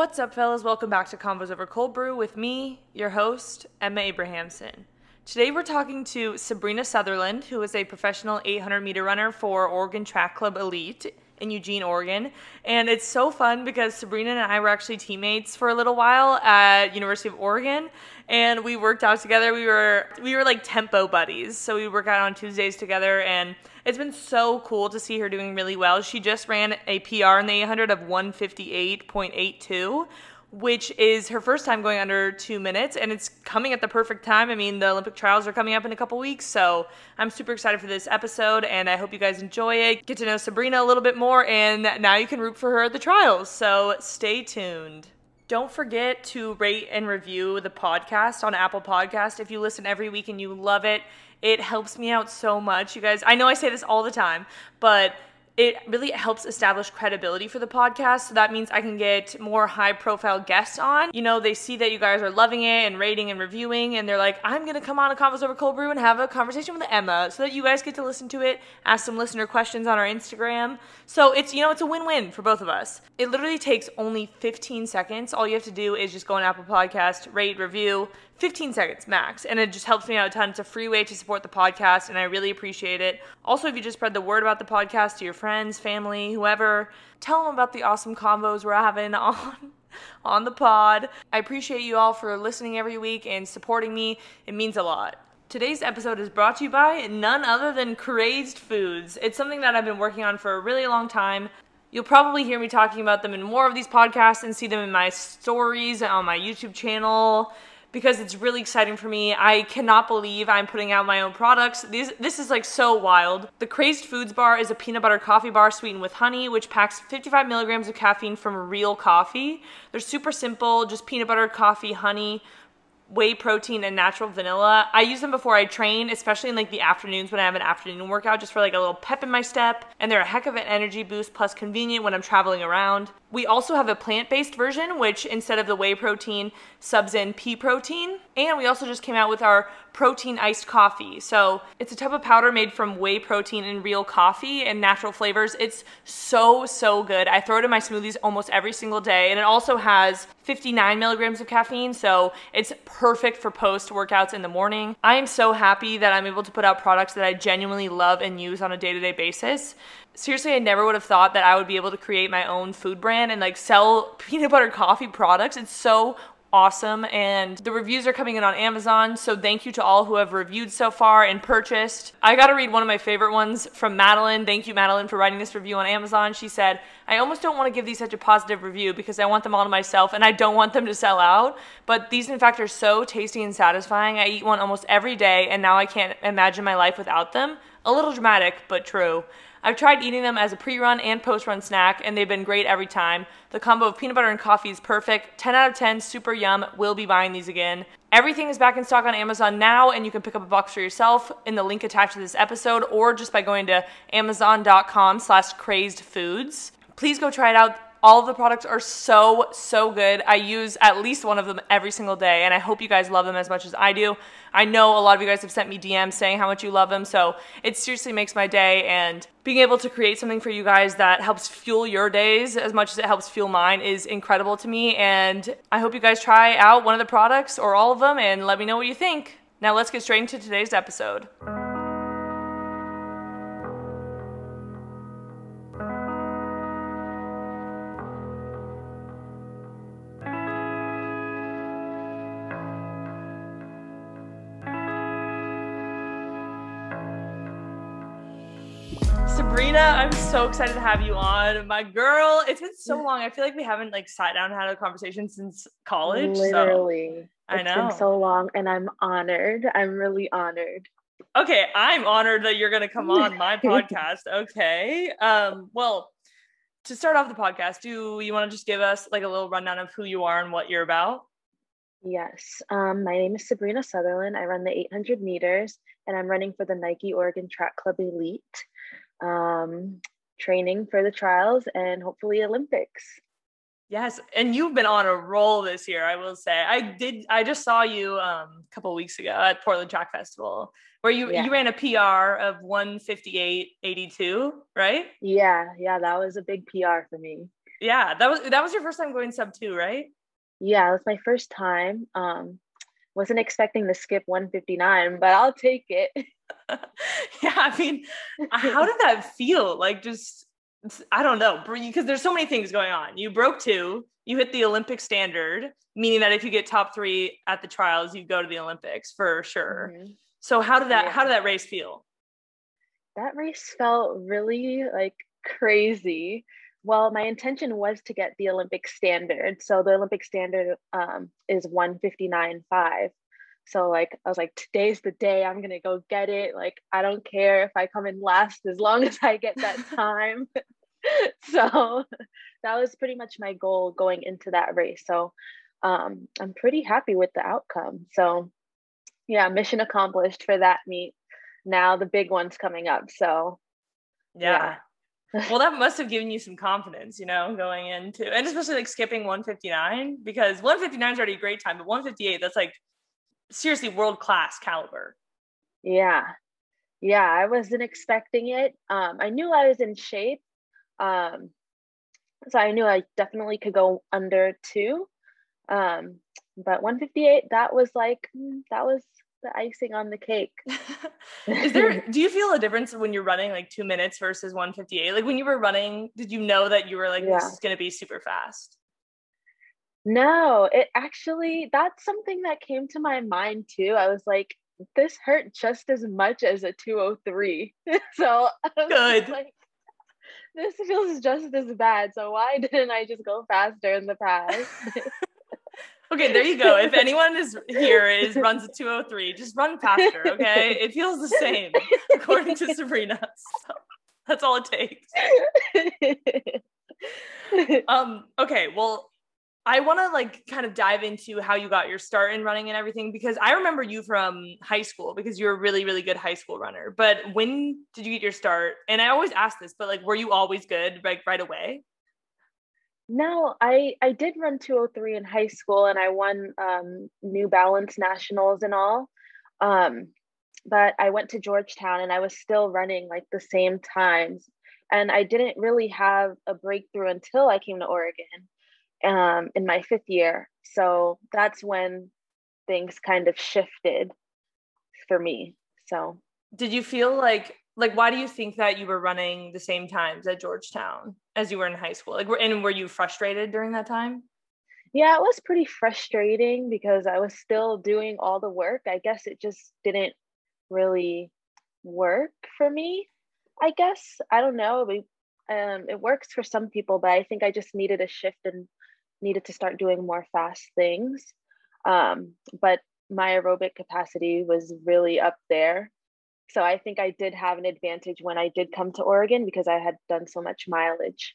What's up, fellas? Welcome back to Convos Over Cold Brew with me, your host, Emma Abrahamson. Today we're talking to Sabrina Southerland, who is a professional 800 meter runner for Oregon Track Club Elite in Eugene, Oregon. And it's so fun because Sabrina and I were actually teammates for a little while at University of Oregon and we worked out together. We were we were like tempo buddies. So we work out on Tuesdays together and it's been so cool to see her doing really well. She just ran a PR in the 800 of 158.82, which is her first time going under two minutes, and it's coming at the perfect time. I mean, the Olympic trials are coming up in a couple weeks, so I'm super excited for this episode, and I hope you guys enjoy it. Get to know Sabrina a little bit more, and now you can root for her at the trials. So stay tuned. Don't forget to rate and review the podcast on Apple Podcast. If you listen every week and you love it, it helps me out so much. You guys, I know I say this all the time, but it really helps establish credibility for the podcast. So that means I can get more high profile guests on. You know, they see that you guys are loving it and rating and reviewing, and they're like, I'm to come on a Convos Over Cold Brew and have a conversation with Emma so that you guys get to listen to it, ask some listener questions on our Instagram. So it's, you know, it's a win win for both of us. It literally takes only 15 seconds. All you have to do is just go on Apple Podcast, rate, review, 15 seconds max. And it just helps me out a ton. It's a free way to support the podcast, and I really appreciate it. Also, if you just spread the word about the podcast to your friends, family, whoever, tell them about the awesome combos we're having on. On the pod. I appreciate you all for listening every week and supporting me. It means a lot. Today's episode is brought to you by none other than Crazed Foods. It's something that I've been working on for a really long time. You'll probably hear me talking about them in more of these podcasts and see them in my stories on my YouTube channel because it's really exciting for me. I cannot believe I'm putting out my own products. These, this is like so wild. The Crazed Foods bar is a peanut butter coffee bar sweetened with honey, which packs 55 milligrams of caffeine from real coffee. They're super simple, just peanut butter, coffee, honey, whey protein and natural vanilla. I use them before I train, especially in like the afternoons when I have an afternoon workout, just for like a little pep in my step. And they're a heck of an energy boost plus convenient when I'm traveling around. We also have a plant based version, which instead of the whey protein, subs in pea protein. And we also just came out with our protein iced coffee. So it's a type of powder made from whey protein and real coffee and natural flavors. It's so, so good. I throw it in my smoothies almost every single day. And it also has 59 milligrams of caffeine. So it's perfect for post workouts in the morning. I am so happy that I'm able to put out products that I genuinely love and use on a day to day basis seriously, I never would have thought that I would be able to create my own food brand and like sell peanut butter coffee products. It's so awesome and the reviews are coming in on Amazon. So thank you to all who have reviewed so far and purchased. I got to read one of my favorite ones from Madeline. Thank you Madeline for writing this review on Amazon. She said, "I almost don't want to give these such a positive review because I want them all to myself and I don't want them to sell out, but these in fact are so tasty and satisfying. I eat one almost every day and now I can't imagine my life without them." A little dramatic, but true. I've tried eating them as a pre run and post run snack, and they've been great every time. The combo of peanut butter and coffee is perfect. 10 out of 10, super yum. Will be buying these again. Everything is back in stock on Amazon now, and you can pick up a box for yourself in the link attached to this episode or just by going to amazon.com slash crazed foods. Please go try it out all of the products are so, so good. I use at least one of them every single day, and I hope you guys love them as much as I do. I know a lot of you guys have sent me DMs saying how much you love them, so it seriously makes my day. And being able to create something for you guys that helps fuel your days as much as it helps fuel mine is incredible to me. And I hope you guys try out one of the products or all of them and let me know what you think. Now, let's get straight into today's episode. So excited to have you on. My girl, it's been so long. I feel like we haven't like sat down and had a conversation since college. Literally. So I know. It's been so long and I'm honored. I'm really honored. Okay, I'm honored that you're going to come on my podcast. Okay. Um well, to start off the podcast, do you want to just give us like a little rundown of who you are and what you're about? Yes. Um, my name is Sabrina Southerland. I run the 800 meters and I'm running for the Nike Oregon Track Club Elite um, training for the trials and hopefully Olympics. Yes, and you've been on a roll this year. I will say, I did. I just saw you um, a couple weeks ago at Portland Track Festival, where you yeah. you ran a PR of 158.82, right? Yeah, yeah, that was a big PR for me. Yeah, that was that was your first time going sub two, right? Yeah, it was my first time. Um, wasn't expecting to skip 159, but I'll take it. yeah, I mean, how did that feel? Like, just I don't know, because there's so many things going on. You broke two, you hit the Olympic standard, meaning that if you get top three at the trials, you go to the Olympics for sure. Mm-hmm. So how did that yeah. how did that race feel? That race felt really like crazy. Well, my intention was to get the Olympic standard. So the Olympic standard um, is 159.5. So like I was like, today's the day I'm gonna go get it. Like I don't care if I come in last as long as I get that time. so that was pretty much my goal going into that race. So um, I'm pretty happy with the outcome. So yeah, mission accomplished for that meet. Now the big one's coming up. So yeah. yeah. well, that must have given you some confidence, you know, going into and especially like skipping 159 because 159 is already a great time, but 158, that's like seriously world class caliber. Yeah. Yeah, I wasn't expecting it. Um, I knew I was in shape. Um, so I knew I definitely could go under two. Um, but 158, that was like, mm, that was the icing on the cake. Is there, do you feel a difference when you're running like two minutes versus 158? Like when you were running, did you know that you were like, yeah. this is going to be super fast? No, it actually, that's something that came to my mind too. I was like, this hurt just as much as a 203. so good. Like, this feels just as bad. So why didn't I just go faster in the past? okay, there you go. If anyone is here is runs a 203, just run faster, okay? It feels the same according to Sabrina. So that's all it takes. um, okay, well, I want to like kind of dive into how you got your start in running and everything because I remember you from high school because you're a really really good high school runner. But when did you get your start? And I always ask this, but like were you always good like right away? No, I I did run 203 in high school and I won um, New Balance nationals and all. Um, but I went to Georgetown and I was still running like the same times and I didn't really have a breakthrough until I came to Oregon um, in my fifth year. So that's when things kind of shifted for me. So, did you feel like like why do you think that you were running the same times at Georgetown as you were in high school? Like, were and were you frustrated during that time? Yeah, it was pretty frustrating because I was still doing all the work. I guess it just didn't really work for me. I guess I don't know. We, um, it works for some people, but I think I just needed a shift in needed to start doing more fast things. Um, but my aerobic capacity was really up there. So I think I did have an advantage when I did come to Oregon because I had done so much mileage.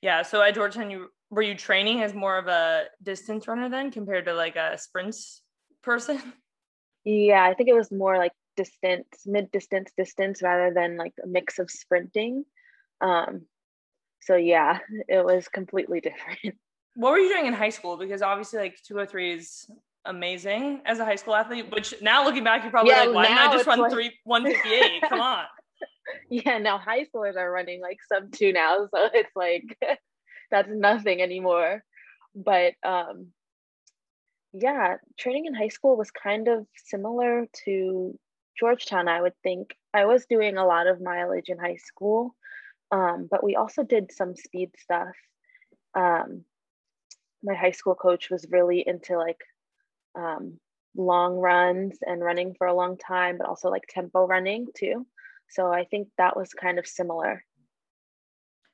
Yeah. So at Georgetown, you were you training as more of a distance runner then compared to like a sprints person? Yeah, I think it was more like distance, mid distance, distance rather than like a mix of sprinting. Um, so yeah, it was completely different what were you doing in high school? Because obviously, like 203 is amazing as a high school athlete. Which now looking back, you're probably yeah, like, why didn't I just run like... three 158? Come on. Yeah, now high schoolers are running like sub two now, so it's like that's nothing anymore. But um, yeah, training in high school was kind of similar to Georgetown. I would think I was doing a lot of mileage in high school, um, but we also did some speed stuff. Um, my high school coach was really into like um, long runs and running for a long time, but also like tempo running too. So I think that was kind of similar.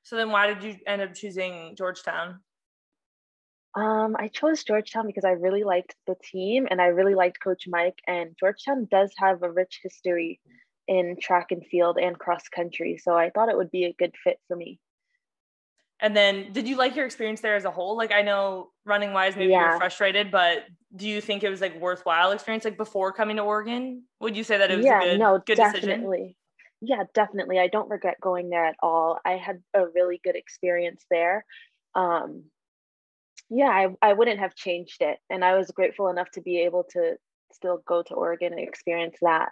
So then why did you end up choosing Georgetown? Um, I chose Georgetown because I really liked the team and I really liked Coach Mike. And Georgetown does have a rich history in track and field and cross country. So I thought it would be a good fit for me. And then did you like your experience there as a whole? Like I know running wise, maybe yeah. you're frustrated, but do you think it was like worthwhile experience like before coming to Oregon? Would you say that it was yeah, a good, no, good definitely. decision? Yeah, definitely. I don't regret going there at all. I had a really good experience there. Um, yeah, I, I wouldn't have changed it. And I was grateful enough to be able to still go to Oregon and experience that.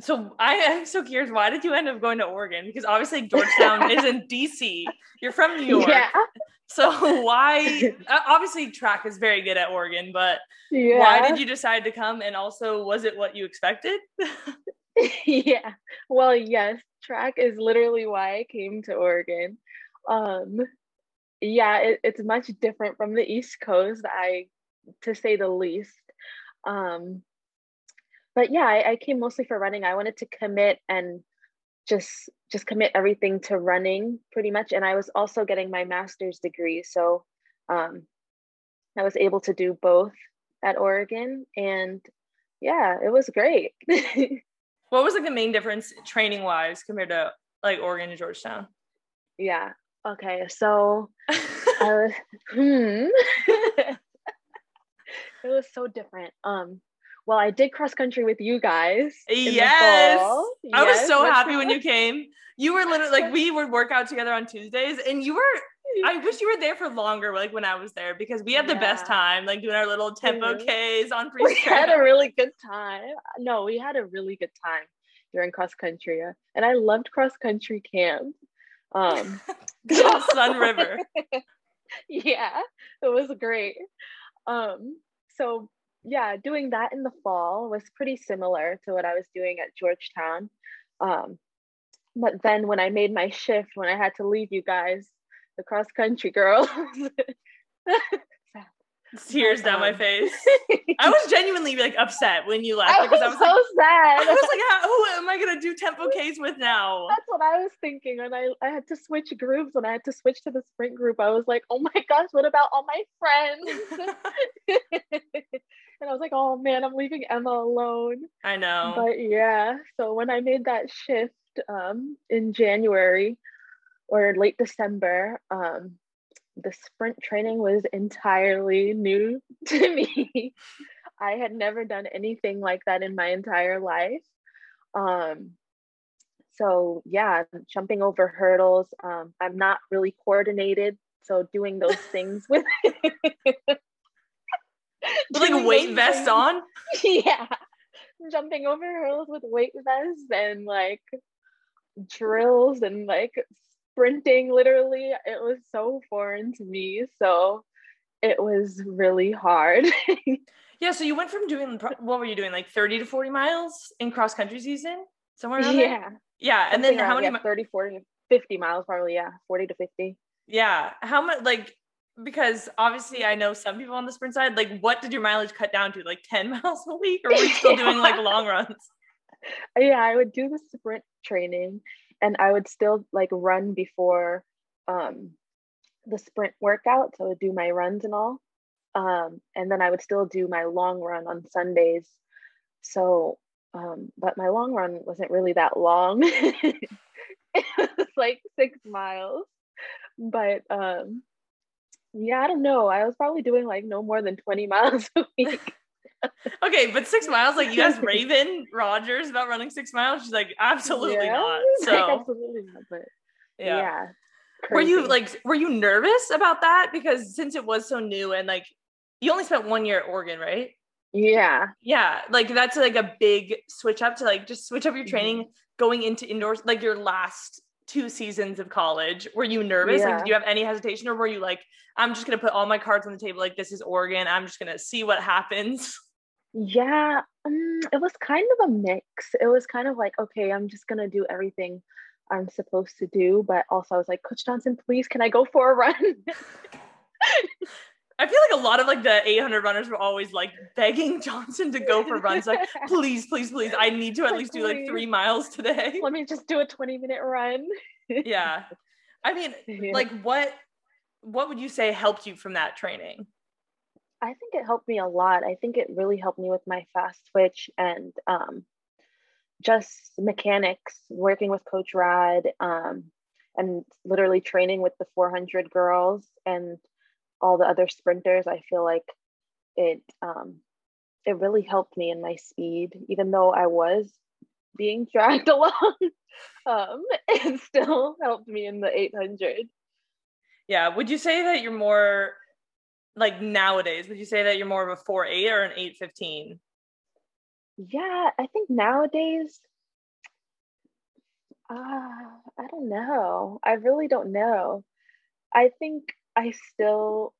So I am so curious. Why did you end up going to Oregon? Because obviously Georgetown is in DC. You're from New York. Yeah. So why? obviously, track is very good at Oregon, but yeah. why did you decide to come? And also, was it what you expected? yeah. Well, yes, track is literally why I came to Oregon. Um, yeah, it, it's much different from the East Coast. I, to say the least. Um, but yeah, I, I came mostly for running. I wanted to commit and just just commit everything to running pretty much. And I was also getting my master's degree, so um, I was able to do both at Oregon, and yeah, it was great. what was like the main difference training wise compared to like Oregon and Georgetown? Yeah. Okay. So, uh, hmm. it was so different. Um, well, I did cross country with you guys. Yes. I was so happy when you came. You were literally like we would work out together on Tuesdays and you were I wish you were there for longer, like when I was there, because we had the yeah. best time, like doing our little tempo Ks on free. We had a really good time. No, we had a really good time during cross country, and I loved cross country camp. Um, Sunriver. yeah, it was great. Um, so yeah, doing that in the fall was pretty similar to what I was doing at Georgetown. Um, but then when I made my shift, when I had to leave you guys, the cross country girls, tears down my face. I was genuinely like upset when you left because I was, I was so like, sad. I was like, who am I gonna do tempo Ks with now? That's what I was thinking. And I, I had to switch groups when I had to switch to the sprint group. I was like, oh my gosh, what about all my friends? And I was like, oh man, I'm leaving Emma alone. I know. But yeah, so when I made that shift um, in January or late December, um, the sprint training was entirely new to me. I had never done anything like that in my entire life. Um, so yeah, jumping over hurdles. Um, I'm not really coordinated, so doing those things with like weight vest things. on? Yeah. Jumping over hurdles with weight vests and like drills and like sprinting literally. It was so foreign to me. So it was really hard. yeah. So you went from doing, what were you doing? Like 30 to 40 miles in cross country season? Somewhere around Yeah. There? Yeah. And then how many? Yeah, 30, 40, 50 miles probably. Yeah. 40 to 50. Yeah. How much, like, because obviously I know some people on the sprint side, like what did your mileage cut down to? Like 10 miles a week? Or were you still doing like long runs? Yeah, I would do the sprint training and I would still like run before um the sprint workout. So I would do my runs and all. Um, and then I would still do my long run on Sundays. So um, but my long run wasn't really that long. it was like six miles. But um yeah, I don't know. I was probably doing like no more than 20 miles a week. okay, but six miles, like you asked Raven Rogers about running six miles. She's like, absolutely yeah, not. So like, absolutely not, but yeah. yeah were you like were you nervous about that? Because since it was so new and like you only spent one year at Oregon, right? Yeah. Yeah. Like that's like a big switch up to like just switch up your training mm-hmm. going into indoors, like your last two seasons of college. Were you nervous? Yeah. like did you have any hesitation or were you like i'm just going to put all my cards on the table like this is oregon i'm just going to see what happens yeah um, it was kind of a mix. It was kind of like okay i'm just going to do everything i'm supposed to do but also i was like coach johnson please can i go for a run I feel like a lot of like the 800 runners were always like begging Johnson to go for runs. Like, please, please, please, I need to at least do like three miles today. Let me just do a 20 minute run. yeah. I mean, yeah. like what what would you say helped you from that training? I think it helped me a lot. I think it really helped me with my fast twitch and um, just mechanics, working with Coach Rod, um, and literally training with the 400 girls and all the other sprinters, I feel like it um, it really helped me in my speed, even though I was being dragged along. um, it still helped me in the 800. Yeah. Would you say that you're more like nowadays? Would you say that you're more of a four eight or an eight fifteen? Yeah, I think nowadays Uh, I don't know. I really don't know. I think I still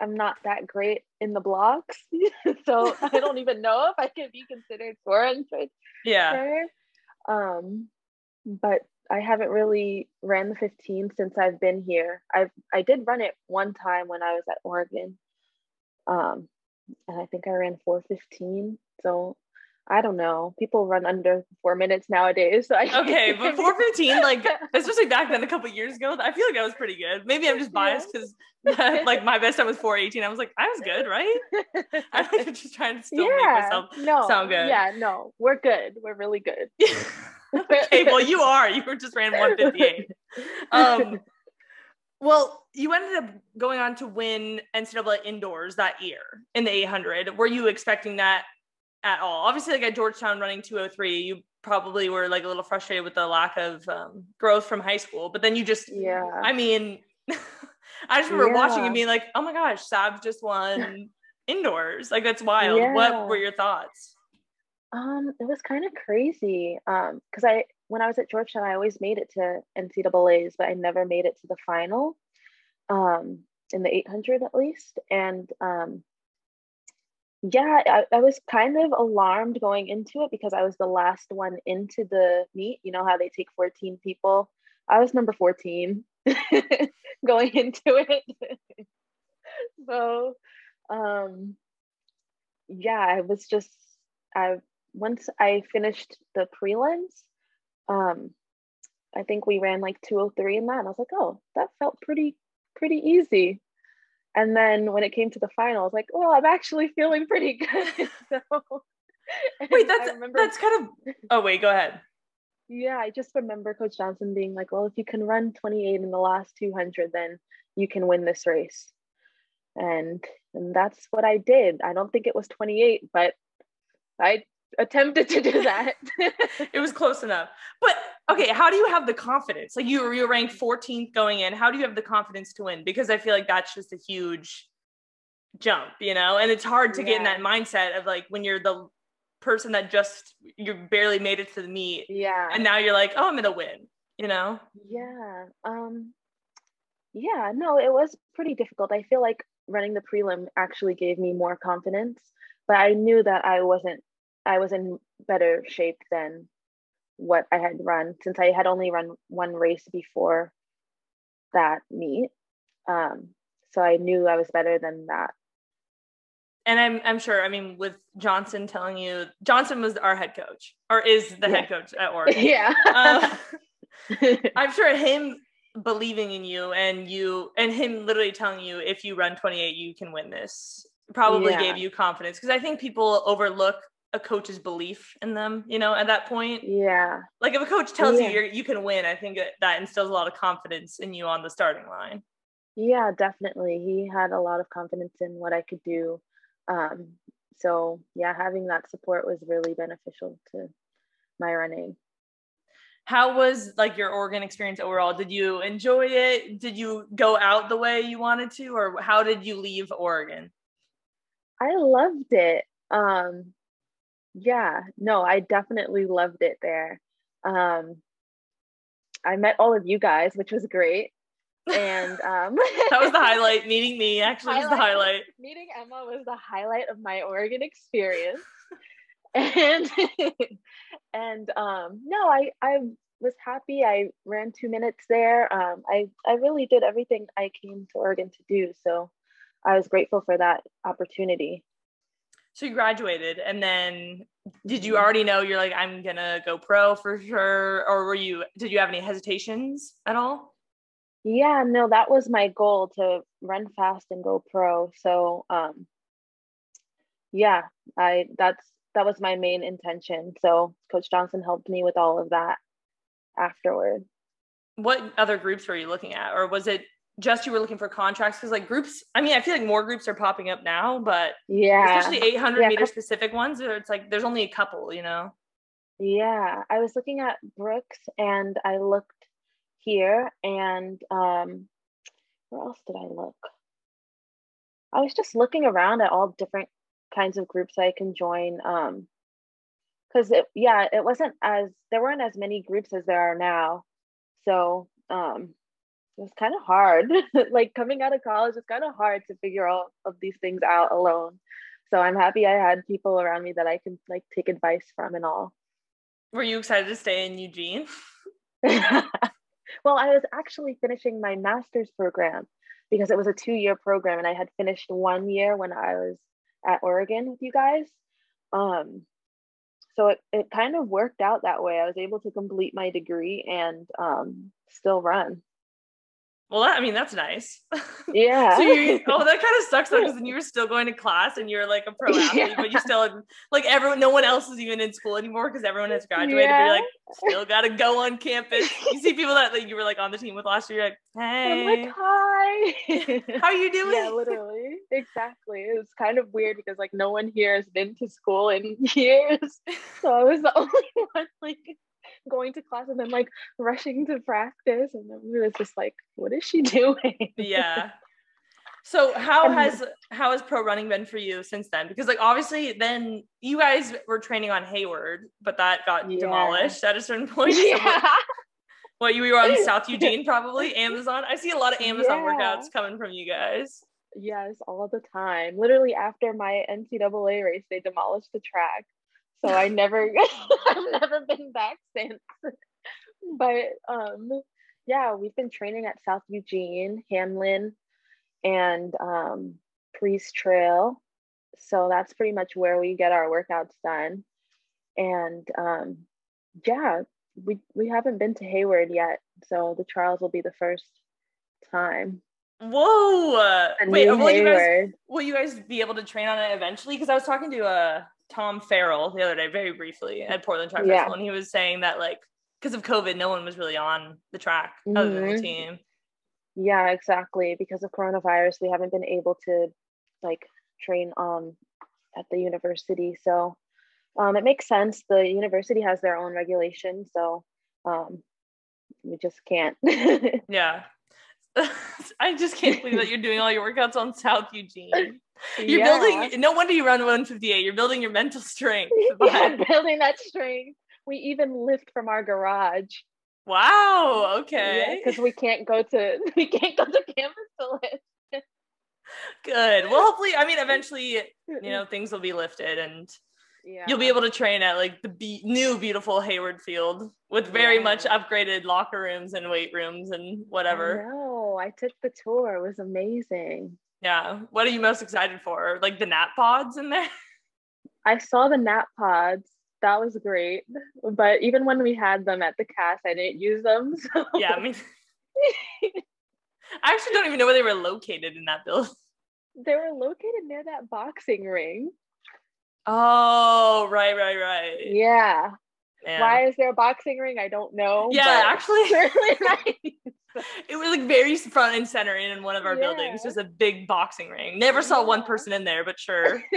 I'm not that great in the blocks. so I don't even know if I can be considered 400. Yeah. Um, but I haven't really ran the 15 since I've been here. I've I did run it one time when I was at Oregon. Um, and I think I ran 415. So I don't know. People run under four minutes nowadays. So I okay, but four fifteen, like especially back then, a couple years ago, I feel like I was pretty good. Maybe I'm just biased because like my best time was four eighteen. I was like, I was good, right? I'm like, just trying to still yeah, make myself no, sound good. Yeah, no, we're good. We're really good. okay, well you are. You were just ran one fifty eight. Um, well, you ended up going on to win NCAA indoors that year in the 800. Were you expecting that at all. Obviously, like at Georgetown running 203, you probably were like a little frustrated with the lack of um, growth from high school. But then you just, yeah. I mean, I just remember yeah. watching and being like, oh my gosh, Sab just won indoors. Like that's wild. Yeah. What were your thoughts? Um, it was kind of crazy. Um, because I when I was at Georgetown, I always made it to NCAA's, but I never made it to the final. Um, in the 800 at least, and um, yeah, I, I, was kind of alarmed going into it because I was the last one into the meet. You know how they take 14 people? I was number 14 going into it. so, um, yeah, I was just, I, once I finished the prelims, um, I think we ran like 203 in that. And I was like, oh, that felt pretty, pretty easy. And then when it came to the final, I was like, well, I'm actually feeling pretty good. so, wait, that's remember, that's kind of. Oh wait, go ahead. Yeah, I just remember Coach Johnson being like, well, if you can run 28 in the last 200, then you can win this race. And and that's what I did. I don't think it was 28, but I attempted to do that. it was close enough. But okay, how do you have the confidence? Like you you ranked 14th going in. How do you have the confidence to win? Because I feel like that's just a huge jump, you know? And it's hard to yeah. get in that mindset of like when you're the person that just you barely made it to the meet. Yeah. And now you're like, "Oh, I'm going to win." You know? Yeah. Um yeah, no, it was pretty difficult. I feel like running the prelim actually gave me more confidence, but I knew that I wasn't I was in better shape than what I had run since I had only run one race before that meet. Um, so I knew I was better than that. And I'm I'm sure. I mean, with Johnson telling you, Johnson was our head coach, or is the yeah. head coach at Oregon. Yeah. uh, I'm sure him believing in you and you and him literally telling you if you run 28 you can win this probably yeah. gave you confidence because i think people overlook a coach's belief in them, you know, at that point. Yeah. Like if a coach tells yeah. you you you can win, I think that instills a lot of confidence in you on the starting line. Yeah, definitely. He had a lot of confidence in what I could do. Um, so yeah, having that support was really beneficial to my running. How was like your Oregon experience overall? Did you enjoy it? Did you go out the way you wanted to, or how did you leave Oregon? I loved it. Um, yeah no i definitely loved it there. Um i met all of you guys which was great. And um that was the highlight meeting me actually highlight, was the highlight. meeting emma was the highlight of my oregon experience. And and um no i i was happy. I ran two minutes there. Um i i really did everything i came to oregon to do. So i was grateful for that opportunity so you graduated and then did you already know you're like i'm gonna go pro for sure or were you did you have any hesitations at all? Yeah no that was my goal to run fast and go pro. So um yeah i that's that was my main intention. So coach johnson helped me with all of that afterward. What other groups were you looking at or was it just you were looking for contracts because like groups i mean i feel like more groups are popping up now but yeah. especially 800 yeah. meter specific ones where it's like there's only a couple you know? Yeah. I was looking at brooks and i looked here and um where else did i look? I was just looking around at all different kinds of groups i can join um because it yeah it wasn't as there weren't as many groups as there are now. So um it was kind of hard. Like coming out of college it's kind of hard to figure all of these things out alone. So i'm happy i had people around me that i can like take advice from and all. Were you excited to stay in eugene? Well i was actually finishing my master's program because it was a two year program and i had finished one year when i was at oregon with you guys. Um so it, it kind of worked out that way. I was able to complete my degree and um, still run. Well, that, I mean, that's nice. Yeah. so you, oh, that kind of sucks though, because then you were still going to class and you're like a pro athlete, yeah. but you still like everyone. No one else is even in school anymore because everyone has graduated. Yeah. You're like, still got to go on campus. You see people that like you were like on the team with last year. Like, hey, I'm like, hi. How are you doing? Yeah, literally, exactly. It was kind of weird because like no one here has been to school in years, so I was the only one like going to class and then like rushing to practice. And then we was just like what is she doing? Yeah. So how um, has how has pro running been for you since then? Because like obviously then you guys were training on hayward but that got yeah. demolished at a certain point. Yeah. So what, what, you were on south eugene probably amazon? I see a lot of amazon yeah. workouts coming from you guys. Yes all the time. Literally after my ncaa race they demolished the track so I never I've never been back since. but um yeah, we've been training at South Eugene, Hamlin, and um, Pre's Trail. So that's pretty much where we get our workouts done. And um, yeah, we we haven't been to Hayward yet, so the trials will be the first time. Whoa! Wait, will you guys will you guys be able to train on it eventually? Because I was talking to a Tom Farrell the other day, very briefly at Portland Track yeah. Festival, and he was saying that like because of COVID, no one was really on the track mm-hmm. other than the mm-hmm. team. Yeah, exactly. Because of coronavirus, we haven't been able to like train um at the university. So um it makes sense. The university has their own regulations, so um we just can't. yeah. I just can't believe that you're doing all your workouts on South Eugene. You're yeah. building. No wonder you run 158. You're building your mental strength. yeah, building that strength. We even lift from our garage. Wow. Okay. Because yeah, we can't go to we can't go to campus to lift. Good. Well, hopefully, I mean, eventually, you know, things will be lifted and yeah. you'll be able to train at like the be- new beautiful Hayward Field with very yeah. much upgraded locker rooms and weight rooms and whatever. I took the tour. It was amazing. Yeah. What are you most excited for? Like the nap pods in there? I saw the nap pods. That was great. But even when we had them at the Cas, I didn't use them. So. Yeah, I mean I actually don't even know where they were located in that building. They were located near that boxing ring. Oh, right, right, right. Yeah. Man. Why is there a boxing ring? I don't know. Yeah, actually, really nice it was like very front and center in one of our yeah. buildings, just a big boxing ring. Never saw one person in there, but sure.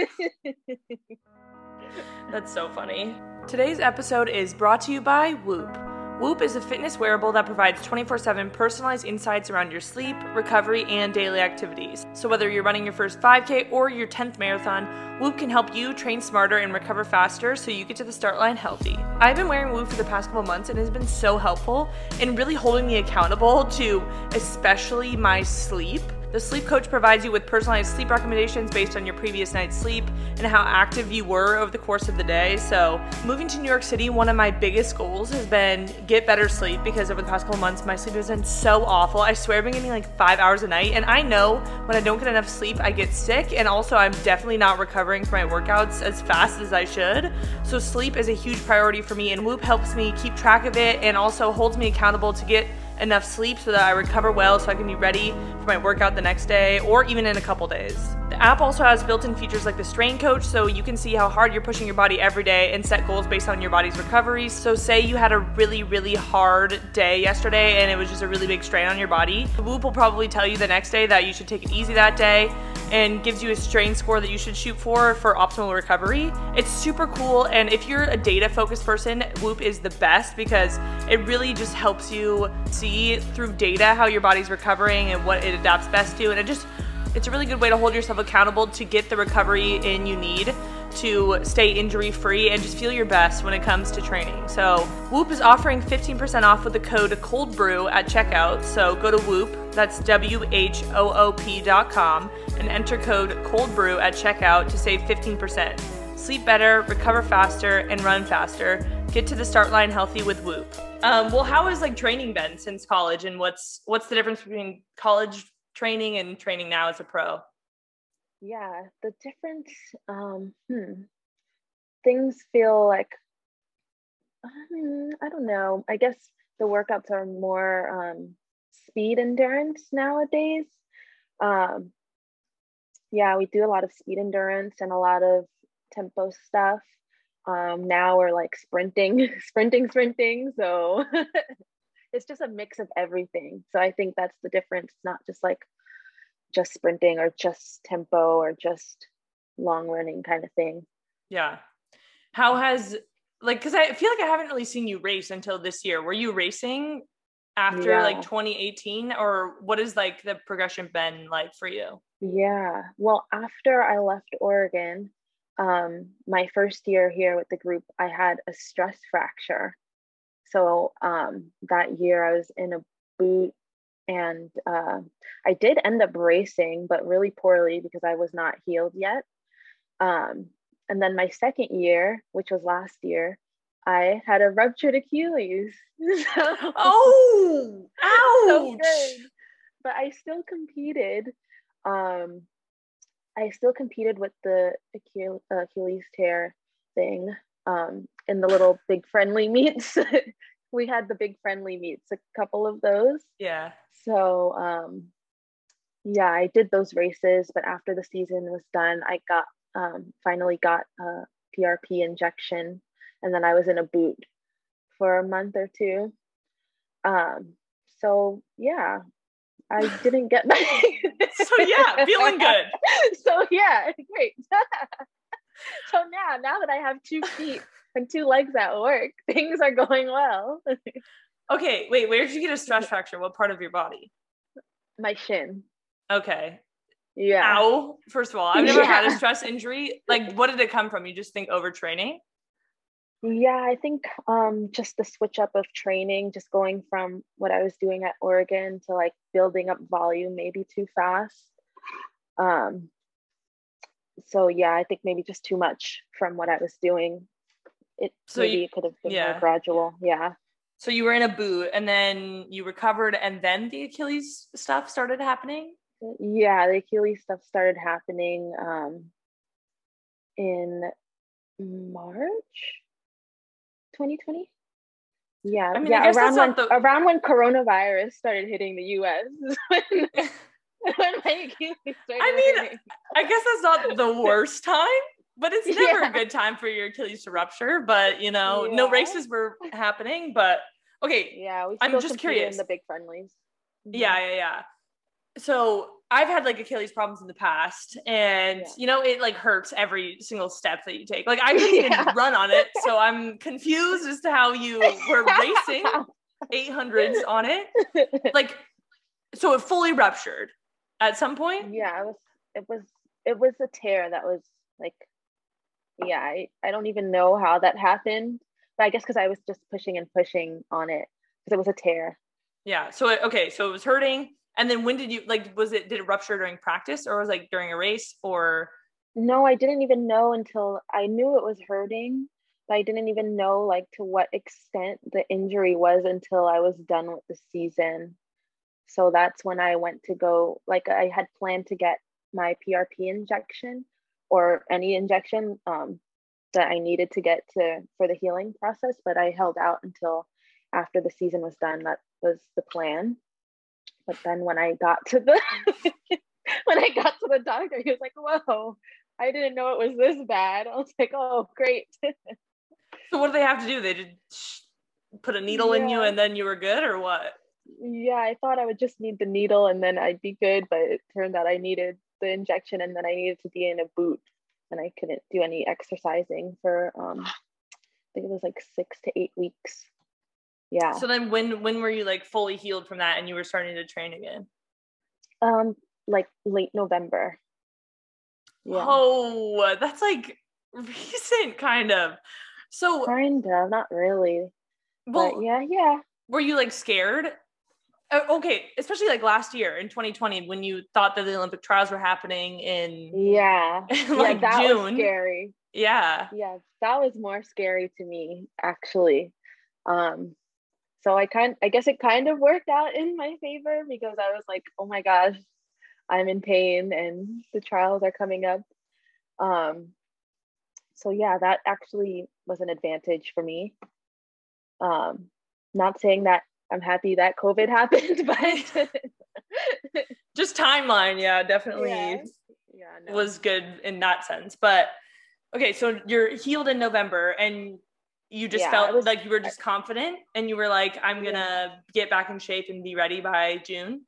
That's so funny. Today's episode is brought to you by Whoop. Whoop is a fitness wearable that provides 24 7 personalized insights around your sleep, recovery, and daily activities. So, whether you're running your first 5K or your 10th marathon, Whoop can help you train smarter and recover faster so you get to the start line healthy. I've been wearing Whoop for the past couple months and it has been so helpful in really holding me accountable to especially my sleep. The sleep coach provides you with personalized sleep recommendations based on your previous night's sleep and how active you were over the course of the day. So, moving to New York City, one of my biggest goals has been get better sleep because over the past couple months, my sleep has been so awful. I swear I've been getting like five hours a night, and I know when I don't get enough sleep, I get sick, and also I'm definitely not recovering from my workouts as fast as I should. So, sleep is a huge priority for me, and Whoop helps me keep track of it and also holds me accountable to get enough sleep so that I recover well so I can be ready for my workout the next day or even in a couple days. The app also has built in features like the strain coach so you can see how hard you're pushing your body every day and set goals based on your body's recovery. So, say you had a really, really hard day yesterday and it was just a really big strain on your body, the Whoop will probably tell you the next day that you should take it easy that day and gives you a strain score that you should shoot for for optimal recovery. It's super cool, and if you're a data focused person, Whoop is the best because it really just helps you see through data how your body's recovering and what it adapts best to, and it just it's a really good way to hold yourself accountable to get the recovery in you need to stay injury free and just feel your best when it comes to training. So, Whoop is offering 15% off with the code Cold Brew at checkout. So, go to Whoop, that's W H O O P.com, and enter code Cold Brew at checkout to save 15%. Sleep better, recover faster, and run faster. Get to the start line healthy with Whoop. Um, well, how has like training been since college, and what's what's the difference between college training and training now as a pro? Yeah, the difference, um, hmm, things feel like, um, I don't know. I guess the workouts are more um, speed endurance nowadays. Um, yeah, we do a lot of speed endurance and a lot of tempo stuff. Um, now we're like sprinting, sprinting, sprinting. So it's just a mix of everything. So I think that's the difference, It's not just like just sprinting or just tempo or just long running kind of thing. Yeah. How has like because I feel like I haven't really seen you race until this year. Were you racing after yeah. like 2018 or what has like the progression been like for you? Yeah. Well, after I left Oregon, um, my first year here with the group, I had a stress fracture. So um, that year I was in a boot and uh, I did end up racing, but really poorly because I was not healed yet. Um, and then my second year, which was last year, I had a ruptured Achilles. so, oh, ouch! So but I still competed. Um, I still competed with the Achilles tear thing um, in the little big friendly meets. we had the big friendly meets, a couple of those. Yeah. So um, yeah, I did those races, but after the season was done, I got um, finally got a PRP injection, and then I was in a boot for a month or two. Um, so yeah, I didn't get back. so yeah, feeling good. so yeah, great. so now, now that I have two feet and two legs at work, things are going well. Okay, wait, where did you get a stress fracture? What part of your body? My shin. Okay. Yeah. Ow. First of all, I've never yeah. had a stress injury. Like, what did it come from? You just think overtraining? Yeah, I think um, just the switch up of training, just going from what I was doing at Oregon to like building up volume maybe too fast. Um, so yeah, I think maybe just too much from what I was doing. It so maybe you, it could have been yeah. more gradual. Yeah. So you were in a boot and then you recovered and then the Achilles stuff started happening? Yeah, the Achilles stuff started happening um, in March 2020. Yeah, I mean, yeah, around when the... around when coronavirus started hitting the US when, my Achilles I mean, hitting. I guess that's not the worst time but it's never yeah. a good time for your Achilles to rupture. But you know, yeah. no races were happening. But okay, yeah, I'm just curious. In the big friendlies. Yeah, yeah, yeah. So I've had like Achilles problems in the past, and yeah. you know, it like hurts every single step that you take. Like I couldn't even run on it, so I'm confused as to how you were racing 800s on it. Like, so it fully ruptured at some point. Yeah, it was. It was. It was a tear that was like yeah, I, I don't even know how that happened. But I guess because I was just pushing and pushing on it because it was a tear. Yeah. So it, okay, so it was hurting. And then when did you like was it did it rupture during practice or was it, like during a race or no, I didn't even know until I knew it was hurting, but I didn't even know like to what extent the injury was until I was done with the season. So that's when I went to go like I had planned to get my PRP injection or any injection um, that I needed to get to for the healing process, but I held out until after the season was done. That was the plan. But then when I got to the when I got to the doctor, he was like, "Whoa, I didn't know it was this bad." I was like, "Oh, great." so what do they have to do? They just put a needle yeah. in you and then you were good, or what? Yeah, I thought I would just need the needle and then I'd be good, but it turned out I needed the injection and then I needed to be in a boot and I couldn't do any exercising for um I think it was like 6 to 8 weeks. Yeah. So then when when were you like fully healed from that and you were starting to train again? Um like late November. Yeah. Oh, that's like recent, kind of. So kind of, not really. Well, but yeah, yeah. Were you like scared? Uh, okay, especially like last year in 2020 when you thought that the Olympic trials were happening in yeah, like yeah, that June. Was scary. Yeah. Yeah, that was more scary to me actually. Um so I kind I guess it kind of worked out in my favor because I was like, "Oh my gosh, I'm in pain and the trials are coming up." Um so yeah, that actually was an advantage for me. Um not saying that I'm happy that COVID happened, but just timeline, yeah, definitely yeah. Yeah, no. was good in that sense. But okay, so you're healed in November and you just yeah, felt was, like you were just confident and you were like, I'm gonna get back in shape and be ready by June.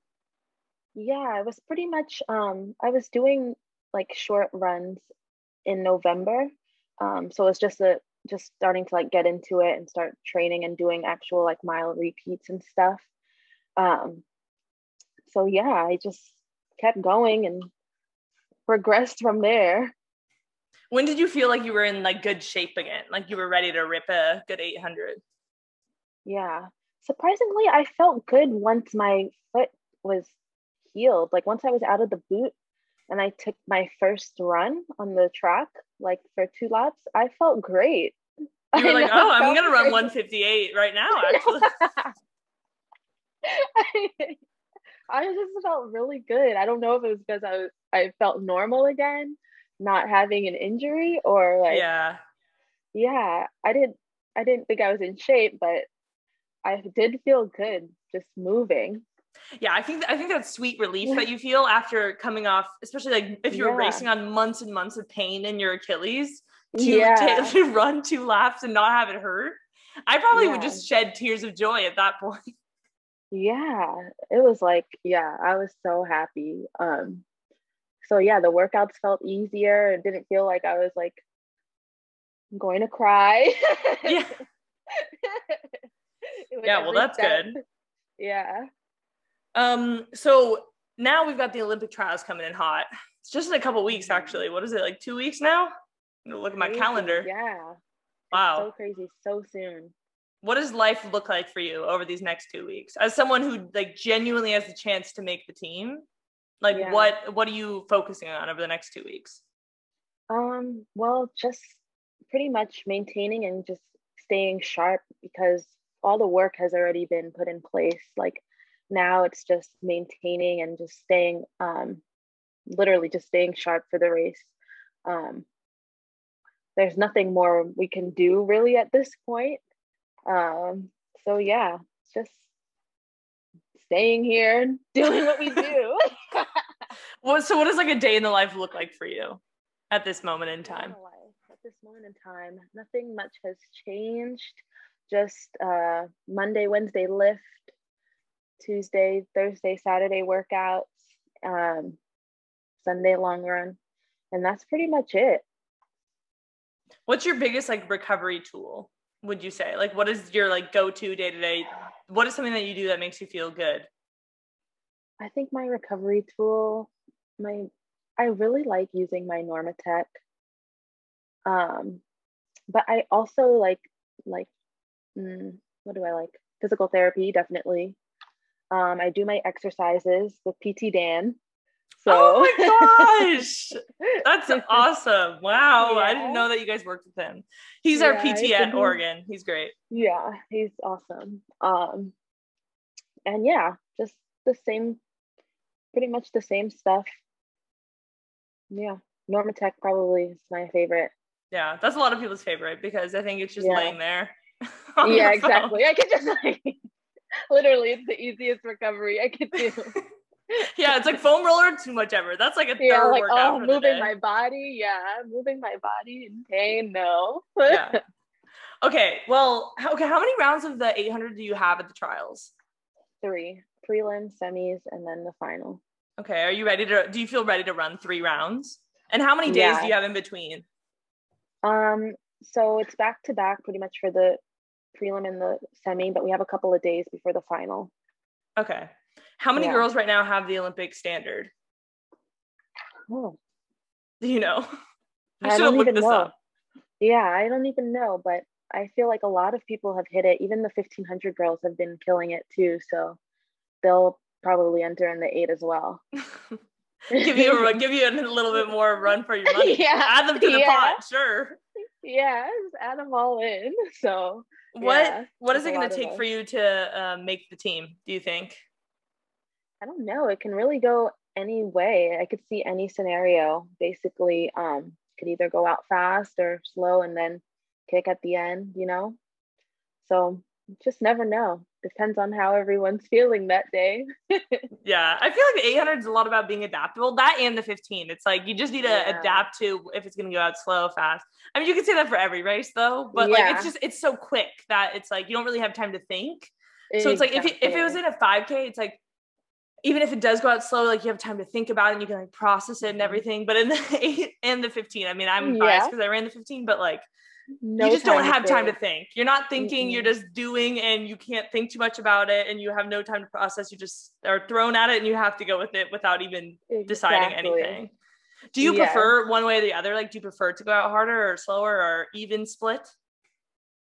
Yeah, I was pretty much um I was doing like short runs in November. Um so it's just a just starting to like get into it and start training and doing actual like mile repeats and stuff. Um, so yeah, I just kept going and progressed from there. When did you feel like you were in like good shape again? Like you were ready to rip a good 800? Yeah. Surprisingly, I felt good once my foot was healed. Like once I was out of the boot and I took my first run on the track, like for two laps, I felt great. You were like, oh, I'm gonna run 158 right now, actually. I, I just felt really good. I don't know if it was because I was I felt normal again, not having an injury, or like yeah, yeah. I didn't I didn't think I was in shape, but I did feel good just moving. Yeah, I think I think that's sweet relief that you feel after coming off, especially like if you're yeah. racing on months and months of pain in your Achilles to, yeah. run two laps and not have it hurt. I probably yeah. would just shed tears of joy at that point. Yeah, it was like, yeah, I was so happy. Um, so yeah, the workouts felt easier. It didn't feel like I was like going to cry. yeah. yeah, well, that's step. good. Yeah. Um, so now we've got the Olympic trials coming in hot. It's just in a couple weeks, actually. What is it, like two weeks now? Look at my calendar. Yeah. Wow. so crazy, so soon. What does life look like for you over these next two weeks? As someone who like genuinely has the chance to make the team, like yeah. what what are you focusing on over the next two weeks? Um, well, just pretty much maintaining and just staying sharp because all the work has already been put in place. Like now it's just maintaining and just staying um literally just staying sharp for the race um there's nothing more we can do really at this point. Um so yeah just staying here and doing what we do. Well so what does like a day in the life look like for you at this moment in time? at this moment in time nothing much has changed. Just uh monday wednesday lift Tuesday, Thursday, Saturday workouts, um, Sunday long run, and that's pretty much it. What's your biggest like recovery tool? Would you say like what is your like go to day to day? What is something that you do that makes you feel good? I think my recovery tool, my I really like using my Normatec. Um, but I also like like mm, what do I like? Physical therapy, definitely. Um, I do my exercises with PT Dan. So. Oh my gosh, that's awesome! Wow, yeah. I didn't know that you guys worked with him. He's yeah, our PT at Oregon. He's great. Yeah, he's awesome. Um, and yeah, just the same, pretty much the same stuff. Yeah, Normatec probably is my favorite. Yeah, that's a lot of people's favorite because I think it's just yeah. laying there. yeah, exactly. I could just like Literally, it's the easiest recovery I could do. Yeah, it's like foam roller too much ever. That's like a yeah, third like, workout. Oh, moving my body. Yeah, moving my body in pain. No. yeah. Okay. Well, okay. How many rounds of the 800 do you have at the trials? Three prelim, semis, and then the final. Okay. Are you ready to? Do you feel ready to run three rounds? And how many days yeah. do you have in between? Um. So it's back to back, pretty much for the prelim and the semi, but we have a couple of days before the final. Okay. How many yeah. girls right now have the Olympic standard? Oh. Do you know? I, I should have looked this know. up. Yeah, I don't even know, but I feel like a lot of people have hit it. Even the 1500 girls have been killing it too. So they'll probably enter in the eight as well. give you a give you a little bit more run for your money. Yeah, Add them to the yeah. pot, sure. Yeah, just add them all in. So What Yeah, what is it going to take us. for you to uh, make the team? Do you think? I don't know. It can really go any way. I could see any scenario. Basically, um, could either go out fast or slow and then kick at the end, you know? So just never know. Depends on how everyone's feeling that day. Yeah, I feel like the 800 is a lot about being adaptable. That and the 15, it's like you just need to Yeah. adapt to if it's going to go out slow, fast. I mean, you can say that for every race though, but like it's just it's so quick that it's like you don't really have time to think. So it's like if you, if it was in a 5K, it's like even if it does go out slow, like you have time to think about it and you can like process it and everything. But in the eight and the 15, I mean, I'm Yeah. biased because I ran the 15, but like no you just don't have time to think. You're not thinking, you're just doing and you can't think too much about it and you have no time to process. You just are thrown at it and you have to go with it without even deciding anything. Do you Yes. prefer one way or the other? Like, do you prefer to go out harder or slower or even split?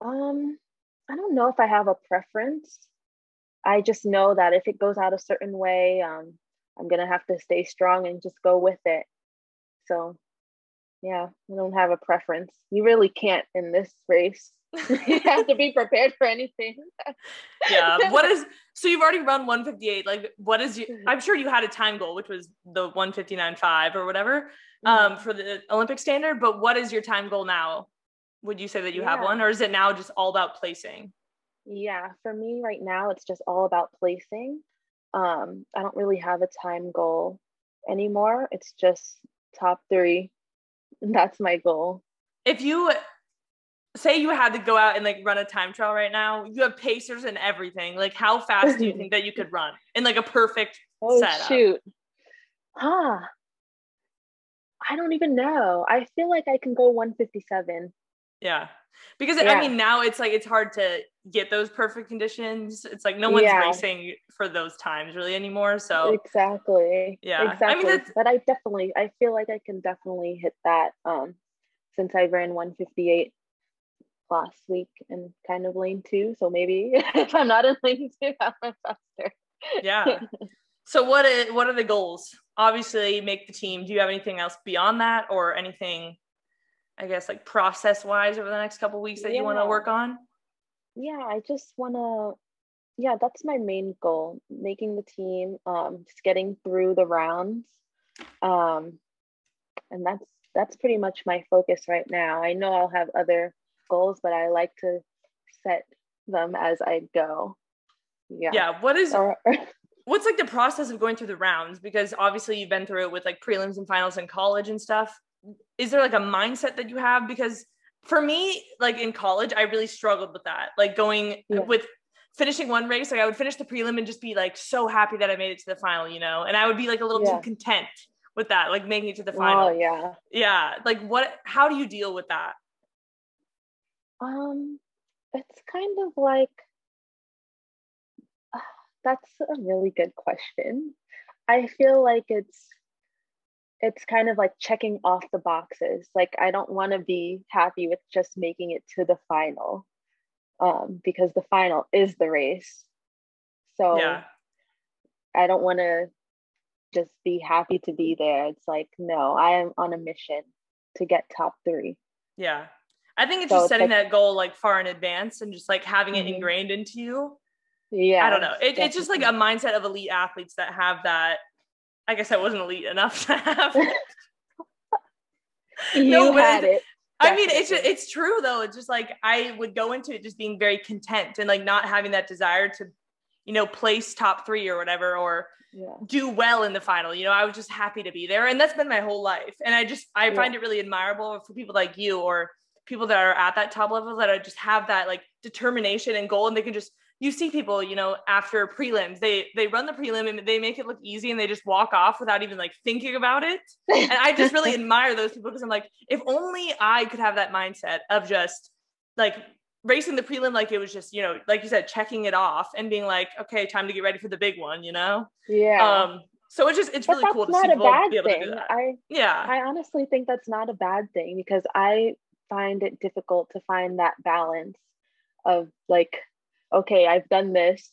Um, I don't know if I have a preference. I just know that if it goes out a certain way, um, I'm gonna have to stay strong and just go with it. So, yeah, I don't have a preference. You really can't in this race. you have to be prepared for anything. yeah. What is so you've already run 158? Like, what is you? Mhm. I'm sure you had a time goal, which was the 159.5 or whatever, Mm-hmm. um, for the Olympic standard. But what is your time goal now? Would you say that you have one, or is it now just all about placing? Yeah, for me right now, it's just all about placing. Um, I don't really have a time goal anymore. It's just top three. That's my goal. if you say you had to go out and like run a time trial right now, you have pacers and everything. Like, how fast do you think that you could run in like a perfect Oh setup? shoot. Huh. I don't even know. I feel like I can go 157. Yeah. Because I mean, now it's like it's hard to get those perfect conditions. It's like no one's Yeah. racing for those times really anymore. So Exactly. Yeah. I mean, Exactly. but I definitely I feel like I can definitely hit that um since I ran 158 last week and kind of lane two. So maybe if I'm not in lane two, I'll run faster. yeah. So what is, what are the goals? Obviously, make the team. Do you have anything else beyond that, or anything? I guess like process wise over the next couple weeks that you want to work on. yeah i just want to yeah that's my main goal making the team um just getting through the rounds um and that's that's pretty much my focus right now i know i'll have other goals but i like to set them as i go yeah Yeah. What is what's like the process of going through the rounds? Because obviously you've been through it with like prelims and finals in college and stuff. Is there like a mindset that you have? Because for me, like in college, I really struggled with that. Like going Yeah. with finishing one race, like I would finish the prelim and just be like so happy that I made it to the final, you know, and I would be like a little Yeah. too content with that, like making it to the final. oh yeah Yeah. Like what, how do you deal with that? Um, it's kind of like that's a really good question. I feel like it's it's kind of like checking off the boxes. Like I don't want to be happy with just making it to the final. Um, because the final is the race. So Yeah. I don't want to just be happy to be there. It's like, no, I am on a mission to get top three. Yeah. I think it's So just it's setting like- that goal like far in advance and just like having it Mhm. ingrained into you. Yeah. I don't know. It, it's just like a mindset of elite athletes that have that. I guess I wasn't elite enough to have. it. you No, had it. I mean, it's Definitely. it's true though. It's just like I would go into it just being very content and like not having that desire to, you know, place top three or whatever or Yeah. do well in the final. You know, I was just happy to be there, and that's been my whole life. And I just I Yeah. find it really admirable for people like you or people that are at that top level that I just have that like determination and goal, and they can just you see people, you know, after prelims, they they run the prelim and they make it look easy, and they just walk off without even like thinking about it. And I just really admire those people because I'm like, if only I could have that mindset of just like racing the prelim like it was just you know like you said checking it off and being like okay time to get ready for the big one you know yeah. um so it's just it's but really that's cool to not see a people bad be able to do thing. that I yeah I honestly think that's not a bad thing because I find it difficult to find that balance of like, okay, I've done this.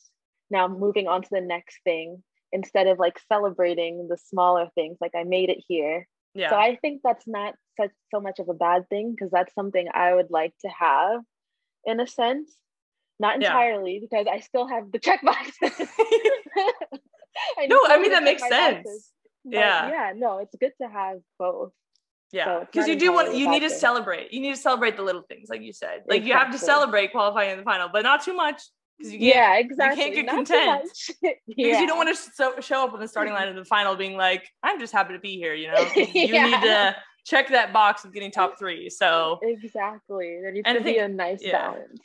Now moving on to the next thing instead of like celebrating the smaller things, like I made it here. Yeah. So I think that's not such so much of a bad thing because that's something I would like to have in a sense. Not entirely yeah. because I still have the check boxes. I no, I mean that makes sense. yeah. Yeah, no, it's good to have both. Yeah, because so you do want you need to celebrate. You need to celebrate the little things, like you said. Like exactly. you have to celebrate qualifying in the final, but not too much because you yeah exactly you can't get not content yeah. because you don't want to so, show up on the starting line of the final being like I'm just happy to be here. You know, you yeah. need to check that box of getting top three. So exactly, there needs to be a nice yeah. balance.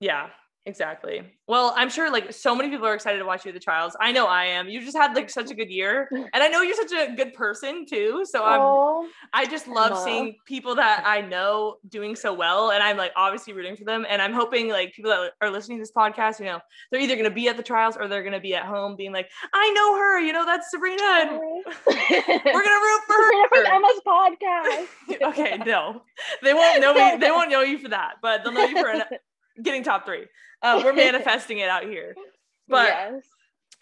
Yeah, Exactly. Well, I'm sure like so many people are excited to watch you at the trials. I know I am. You just had like such a good year. And I know you're such a good person too. So I'm Aww. I just love Aww. seeing people that I know doing so well. And I'm like obviously rooting for them. And I'm hoping like people that are listening to this podcast, you know, they're either gonna be at the trials or they're gonna be at home being like, I know her, you know, that's Sabrina. And we're gonna root for her. From Emma's podcast. okay, no. They won't know me, they won't know you for that, but they'll know you for an, getting top three. Uh, we're manifesting it out here. But yes.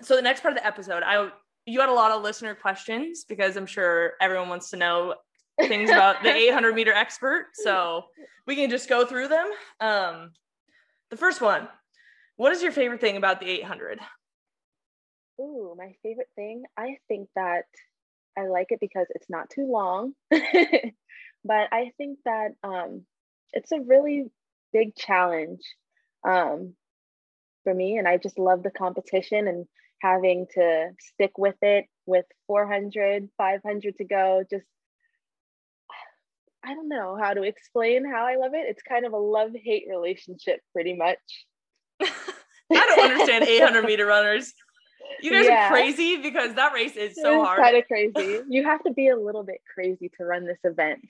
so the next part of the episode, I you had a lot of listener questions because I'm sure everyone wants to know things about the 800 meter expert. So we can just go through them. Um, the first one, what is your favorite thing about the 800? Ooh, my favorite thing. I think that I like it because it's not too long, but I think that um, it's a really big challenge um, for me. And I just love the competition and having to stick with it with 400, 500 to go. Just, I don't know how to explain how I love it. It's kind of a love hate relationship, pretty much. I don't understand 800 meter runners. You guys yeah. are crazy because that race is so hard. Kind of crazy. you have to be a little bit crazy to run this event.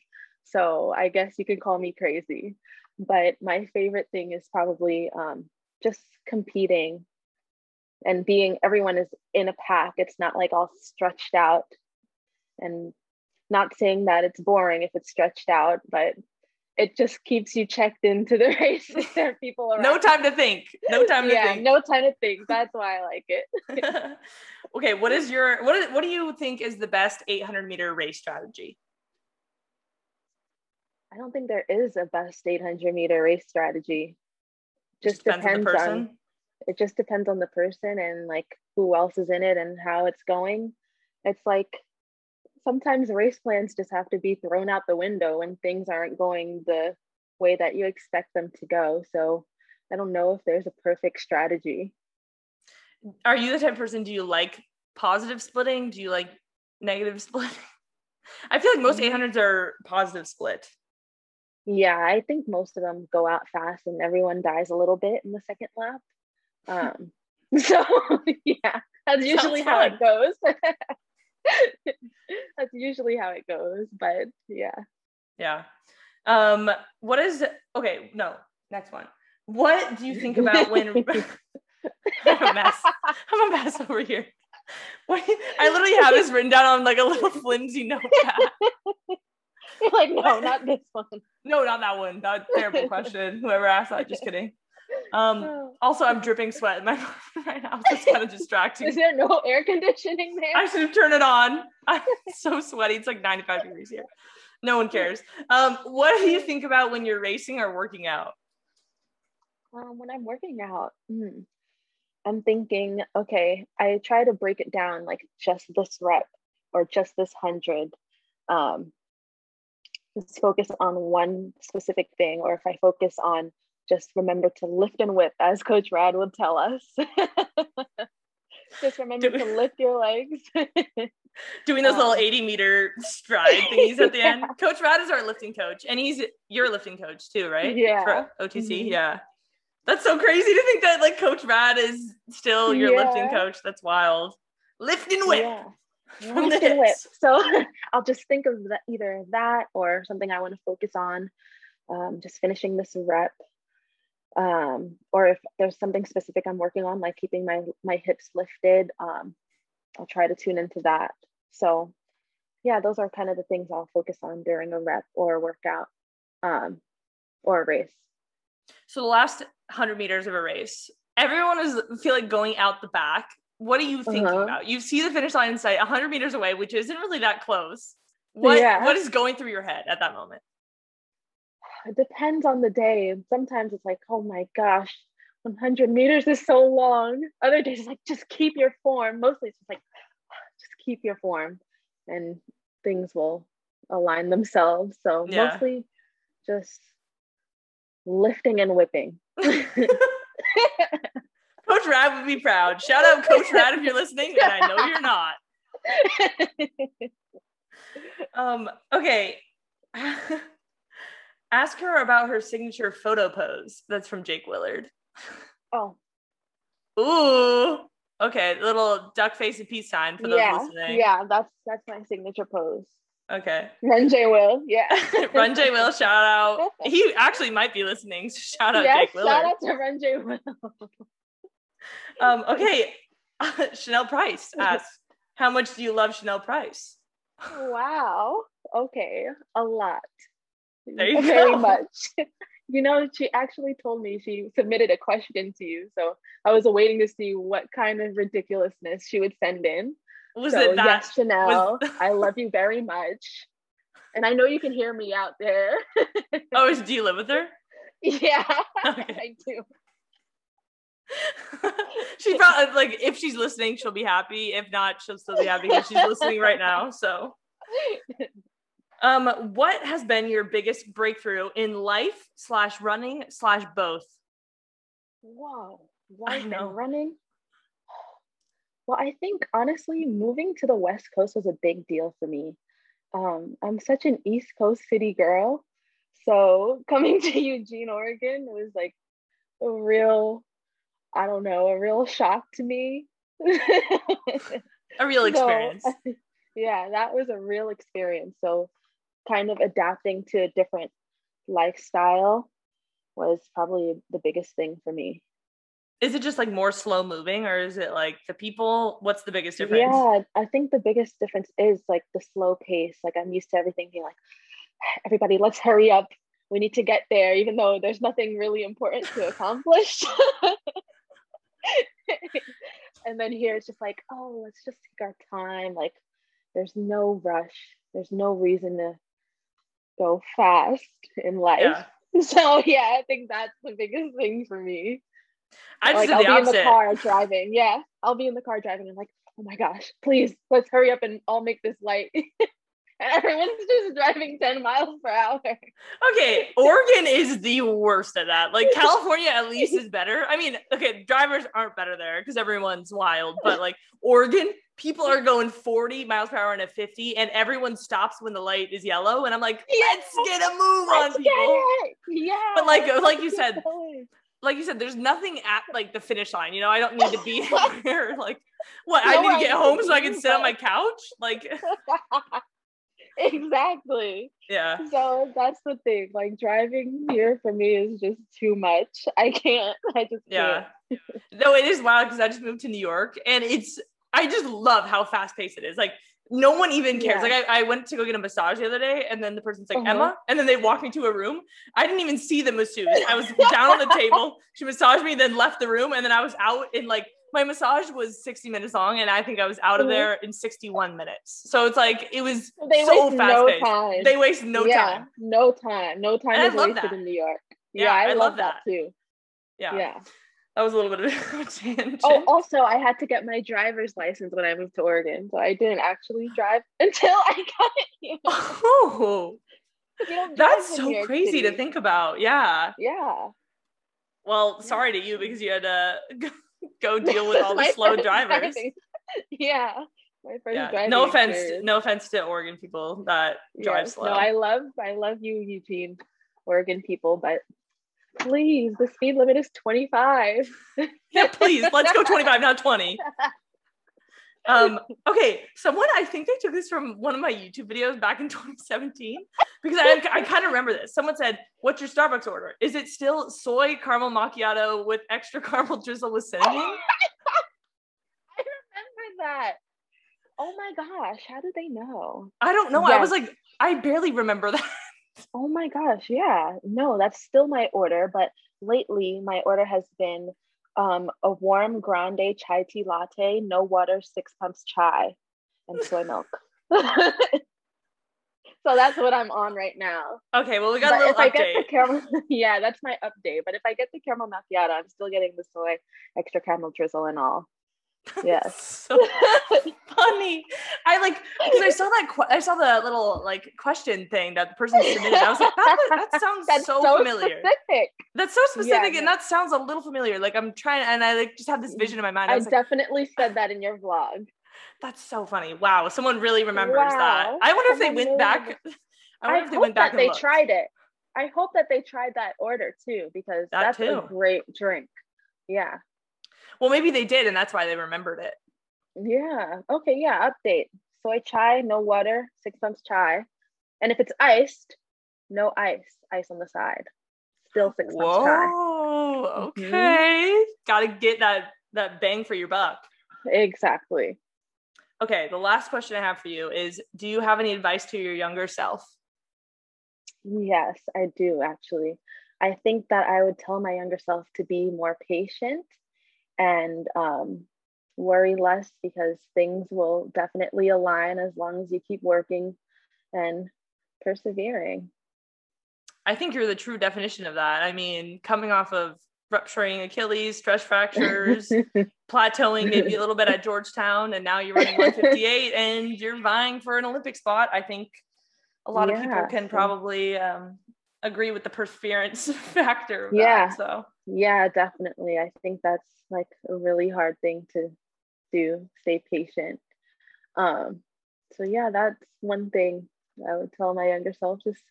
So I guess you can call me crazy. But my favorite thing is probably um, just competing and being everyone is in a pack. It's not like all stretched out and not saying that it's boring if it's stretched out, but it just keeps you checked into the race. there are people around. No time to think. No time to yeah, think. No time to think. That's why I like it. okay, what is your what is, what do you think is the best 800 meter race strategy? I don't think there is a best 800 meter race strategy. Just, just depends, depends on, on, it just depends on the person and like who else is in it and how it's going. It's like sometimes race plans just have to be thrown out the window when things aren't going the way that you expect them to go. So I don't know if there's a perfect strategy. Are you the type of person do you like positive splitting? Do you like negative splitting? I feel like most 800s mm-hmm. are positive split. Yeah, I think most of them go out fast and everyone dies a little bit in the second lap. Um, so yeah, that's usually how it goes. that's usually how it goes, but yeah. Yeah. Um, what is okay? No, next one. What do you think about when I'm a mess? I'm a mess over here. What, I literally have this written down on like a little flimsy notepad. You're like, no, not this one. No, not that one. That terrible question. Whoever asked that, just kidding. Um, also, I'm dripping sweat in my right now. It's kind of distracting. Is there no air conditioning there? I should have turned it on. I'm so sweaty. It's like 95 degrees here. No one cares. Um, what do you think about when you're racing or working out? Um, when I'm working out, hmm, I'm thinking, okay, I try to break it down like just this rep or just this hundred. Um, focus on one specific thing, or if I focus on just remember to lift and whip, as Coach Rad would tell us. just remember to lift your legs. Doing those um, little 80 meter stride thingies at the yeah. end. Coach Rad is our lifting coach, and he's your lifting coach too, right? Yeah. For OTC, mm-hmm. yeah. That's so crazy to think that like Coach Rad is still your yeah. lifting coach. That's wild. Lift and whip. Yeah. whip. So I'll just think of that, either that or something I want to focus on. Um, just finishing this rep. Um, or if there's something specific I'm working on, like keeping my my hips lifted, um, I'll try to tune into that. So yeah, those are kind of the things I'll focus on during a rep or a workout. Um, or a race. So the last 100 meters of a race, everyone is feel like going out the back. What are you thinking Uh-huh. about? You see the finish line in sight 100 meters away, which isn't really that close. What Yeah. what is going through your head at that moment? It depends on the day. Sometimes it's like, oh my gosh, 100 meters is so long. Other days it's like, just keep your form. Mostly it's just like, just keep your form and things will align themselves. So Yeah. mostly just lifting and whipping. Coach Rad would be proud. Shout out Coach Rad if you're listening, and I know you're not. Um, okay. Ask her about her signature photo pose. That's from Jake Willard. oh, Ooh. Okay, little duck face and peace sign for those yeah. listening. Yeah, that's that's my signature pose. Okay. Run J Will. Yeah. Run J Will, shout out. He actually might be listening. So shout out yes, Jake Willard. shout out to Run J Will. Um, okay. Chanelle Price asks, how much do you love Chanelle Price? Wow. Okay. A lot. There you Very go. much. You know, she actually told me she submitted a question to you. So I was waiting to see what kind of ridiculousness she would send in. Was so, it that? yes, Chanelle, was- I love you very much. And I know you can hear me out there. Oh, do you live with her? yeah, Okay. I do. she probably like if she's listening, she'll be happy. If not, she'll still be happy because she's listening right now. So, um, what has been your biggest breakthrough in life slash running slash both? Whoa, I life and running. Well, I think honestly, moving to the West Coast was a big deal for me. Um, I'm such an East Coast city girl. So coming to Eugene, Oregon was like a real, I don't know, a real shock to me. A real So, experience. yeah, that was a real experience. So kind of adapting to a different lifestyle was probably the biggest thing for me. Is it just like more slow moving, or is it like the people? What's the biggest difference? Yeah, I think the biggest difference is like the slow pace. Like I'm used to everything being like, everybody, let's hurry up. We need to get there, even though there's nothing really important to accomplish. and then here it's just like, oh, let's just take our time. Like there's no rush. There's no reason to go fast in life. Yeah. So yeah, I think that's the biggest thing for me I just like, I'll be in the car driving. Yeah, I'll be in the car driving. I'm like, oh my gosh, please, let's hurry up and I'll make this light. and everyone's just driving 10 miles per hour. Okay, Oregon is the worst at that. Like California at least is better. I mean, okay, drivers aren't better there because everyone's wild, but like Oregon, people are going 40 miles per hour and a 50 and everyone stops when the light is yellow and I'm like, let's get a move on people. Yeah. But like- like you said. Like you said, there's nothing at like the finish line. You know, I don't need to be here. Like, what? I need to get home so I can sit on my couch. Like, exactly. yeah. So that's the thing. Like driving here for me is just too much. I can't. I just Yeah. can't. No, it is wild because I just moved to New York and it's I just love how fast paced it is. Like no one even cares. Yeah. Like I, I went to go get a massage the other day and then the person's like, Uh-huh. Emma, and then they walked me to a room. I didn't even see the masseuse. I was down on the table. She massaged me, then left the room, and then I was out in like my massage was 60 minutes long, and I think I was out of Mhm. there in 61 minutes. So it's like it was They so fast no paced. time. They waste no yeah, time. No time. No time And is wasted that. in New York. Yeah, Yeah, I, I love, love that. that. too. Yeah. Yeah. That was a little bit of a tangent. Oh, also, I had to get my driver's license when I moved to Oregon, so I didn't actually drive until I got it. here. Oh, that's so crazy to think about. Yeah. Yeah. Well, Yeah. sorry to you because you had to go deal with all the slow drivers. Yeah. My first Yeah. driving No offense. experience. No offense to Oregon people that drive Yes. slow. No, I love I love you, Eugene, Oregon people, but please, the speed limit is 25. yeah, please, let's go 25, not 20. Um, okay, someone I think they took this from one of my YouTube videos back in 2017 because I, I kind of remember this. Someone said, "What's your Starbucks order? Is it still soy caramel macchiato with extra caramel drizzle with cinnamon?" I remember that. Oh my gosh, how did they know? I don't know. I was like, I barely remember that. Oh my gosh, yeah. No, that's still my order, but lately my order has been um, a warm grande chai tea latte, no water, six pumps chai, and soy milk. so that's what I'm on right now. Okay, well we got but a little if update. I get the caramel, yeah, that's my update. But if I get the caramel macchiato, I'm still getting the soy extra caramel drizzle and all. Yes. so funny. I like because I saw that que- I saw the little like question thing that the person submitted. I was like, that, that sounds That's so, so familiar. specific. That's so specific, Yeah, and no. that sounds a little familiar. Like I'm trying, and I like just have this mm. vision in my mind. I I was like, definitely said that in your vlog. that's so funny. Wow, someone really remembers that. I wonder if they went really back. I I, wonder if they hope went back that they looked. tried it. I hope that they tried that order too, because That that's too. a great drink. Yeah. Well, maybe they did, and that's why they remembered it. Yeah. Okay. Yeah. Update. Soy chai, no water, six months chai. And if it's iced, no ice, ice on the side. Still six months chai. Whoa. Mhm. Okay. Got to get that that bang for your buck. Exactly. Okay, the last question I have for you is do you have any advice to your younger self? Yes, I do actually. I think that I would tell my younger self to be more patient and um, worry less because things will definitely align as long as you keep working and persevering. I think you're the true definition of that. I mean, coming off of rupturing Achilles, stress fractures, plateauing maybe a little bit at Georgetown, and now you're running 158 and you're vying for an Olympic spot. I think a lot of people can probably um, agree with the perseverance factor. Yeah. That, so Yeah, definitely. I think that's like a really hard thing to do, stay patient. Um, so yeah, that's one thing I would tell my younger self, just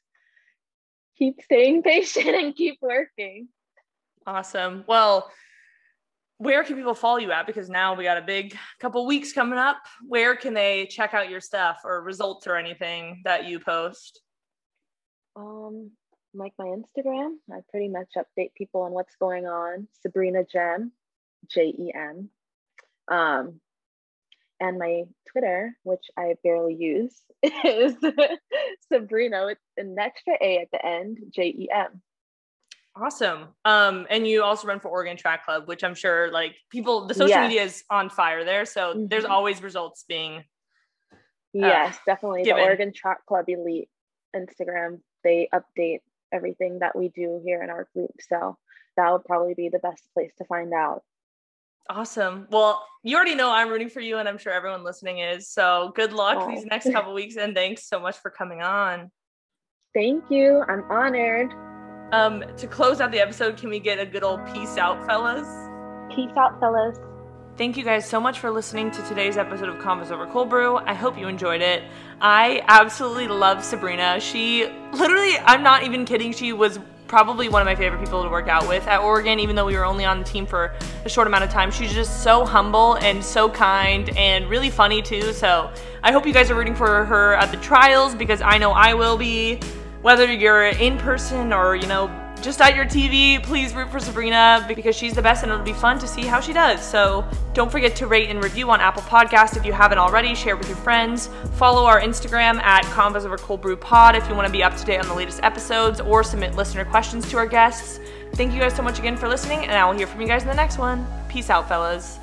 keep staying patient and keep working. awesome. Well, where can people follow you at? Because now we got a big couple weeks coming up. Where can they check out your stuff or results or anything that you post? Um, like my Instagram, I pretty much update people on what's going on. Sabrina Jem, J E M. Um, and my Twitter, which I barely use, is Sabrina with an extra A at the end, J E M. Awesome. Um, and you also run for Oregon Track Club, which I'm sure like people, the social Yes. media is on fire there. So there's Mhm. always results being. Yes, definitely. given. The Oregon Track Club Elite Instagram, they update everything that we do here in our group. So that would probably be the best place to find out. Awesome. Well, you already know I'm rooting for you, and I'm sure everyone listening is. So good luck Oh. these next couple weeks, and thanks so much for coming on. Thank you. I'm honored. Um, to close out the episode, can we get a good old peace out, fellas? Peace out, fellas. Thank you guys so much for listening to today's episode of Convos Over Cold Brew. I hope you enjoyed it. I absolutely love Sabrina. She literally, I'm not even kidding, she was probably one of my favorite people to work out with at Oregon, even though we were only on the team for a short amount of time. She's just so humble and so kind and really funny too. So I hope you guys are rooting for her at the trials because I know I will be. Whether you're in person or, you know, just at your TV, please root for Sabrina because she's the best and it'll be fun to see how she does. So don't forget to rate and review on Apple Podcasts if you haven't already. Share with your friends. Follow our Instagram at Convos Over Cold Brew Pod if you want to be up to date on the latest episodes or submit listener questions to our guests. Thank you guys so much again for listening, and I will hear from you guys in the next one. Peace out, fellas.